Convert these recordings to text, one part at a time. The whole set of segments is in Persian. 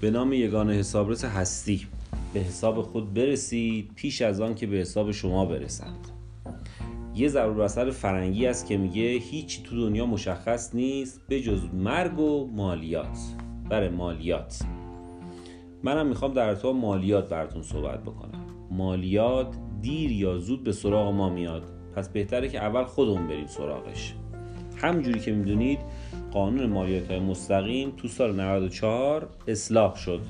به نام یگانه حسابرس هستی. به حساب خود برسید پیش از آن که به حساب شما برسند. یه ضرور اثر فرنگی است که میگه هیچی تو دنیا مشخص نیست به جز مرگ و مالیات. برای مالیات. منم می‌خوام در ارتباط مالیات براتون صحبت بکنم. مالیات دیر یا زود به سراغ ما میاد. پس بهتره که اول خودمون بریم سراغش. همجوری که می‌دونید قانون مالیات های مستقیم تو سال 94 اصلاح شد.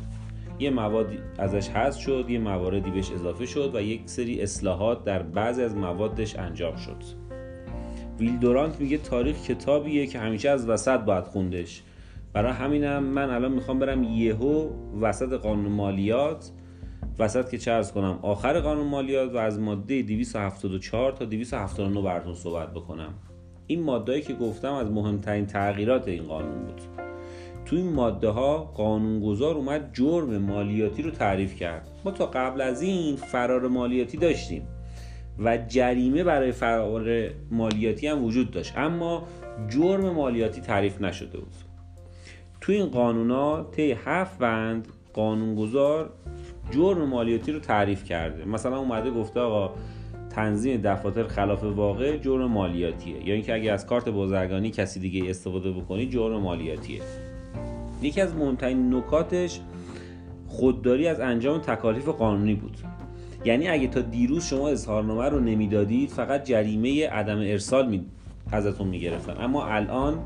یه مواد ازش حذف شد یه مواردی بهش اضافه شد و یک سری اصلاحات در بعضی از موادش انجام شد. ویل دورانت میگه تاریخ کتابیه که همیشه از وسط باید خوندش. برای همینم من الان می‌خوام برم یهو وسط قانون مالیات وسط که چه کنم آخر قانون مالیات و از ماده 274 تا 279 براتون صحبت بکنم. این مادهایی که گفتم از مهمترین تغییرات این قانون بود. تو این ماده ها قانونگذار اومد جرم مالیاتی رو تعریف کرد. ما تا قبل از این فرار مالیاتی داشتیم و جریمه برای فرار مالیاتی هم وجود داشت. اما جرم مالیاتی تعریف نشده بود. تو این قانونا طی هفت بند قانونگذار جرم مالیاتی رو تعریف کرده. مثلا اومده گفته آقا تنظیم دفاتر خلاف واقع جرم مالیاتیه. یا اینکه اگه از کارت بازرگانی کسی دیگه استفاده بکنی جرم مالیاتیه. یکی از مهمترین نکاتش خودداری از انجام تکالیف قانونی بود. یعنی اگه تا دیروز شما اظهارنامه رو نمی‌دادید فقط جریمه عدم ارسال می... ازتون می‌گرفتن. اما الان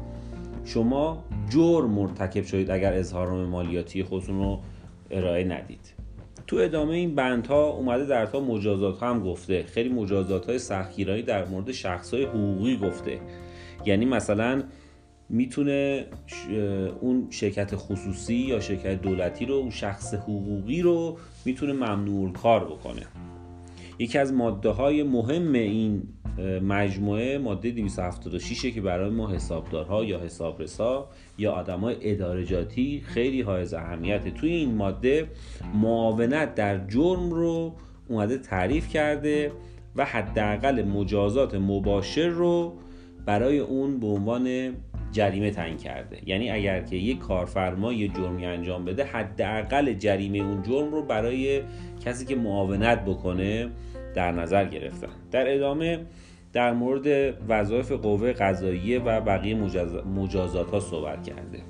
شما جرم مرتکب شدید اگر اظهارنامه مالیاتی خودتون رو ارائه ندید. تو ادامه این بندها اومده در تا مجازات هم گفته. خیلی مجازات های سختگیرانی در مورد شخص های حقوقی گفته. یعنی مثلا می‌تونه اون شرکت خصوصی یا شرکت دولتی رو اون شخص حقوقی رو می‌تونه ممنوع کار بکنه. یکی از ماده های مهم این مجموعه ماده 276 که برای ما حسابدارها یا حسابرسا یا آدمای ادارجاتی خیلی حائز اهمیته. توی این ماده معاونت در جرم رو اومده تعریف کرده و حداقل مجازات مباشر رو برای اون به عنوان جریمه تعیین کرده. یعنی اگر که یک کارفرما یه جرمی انجام بده حداقل جریمه اون جرم رو برای کسی که معاونت بکنه در نظر گرفتن در ادامه در مورد وظایف قوه قضاییه و بقیه مجازات ها صحبت کرده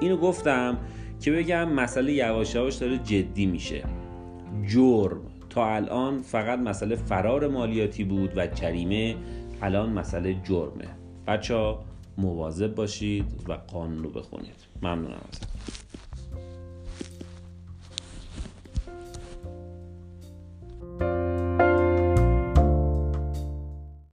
اینو گفتم که بگم مسئله یواش یواش داره جدی میشه. جرم. تا الان فقط مسئله فرار مالیاتی بود و جریمه الان مسئله جرمه. بچه ها مواظب باشید و قانون رو بخونید. ممنونم ازتون.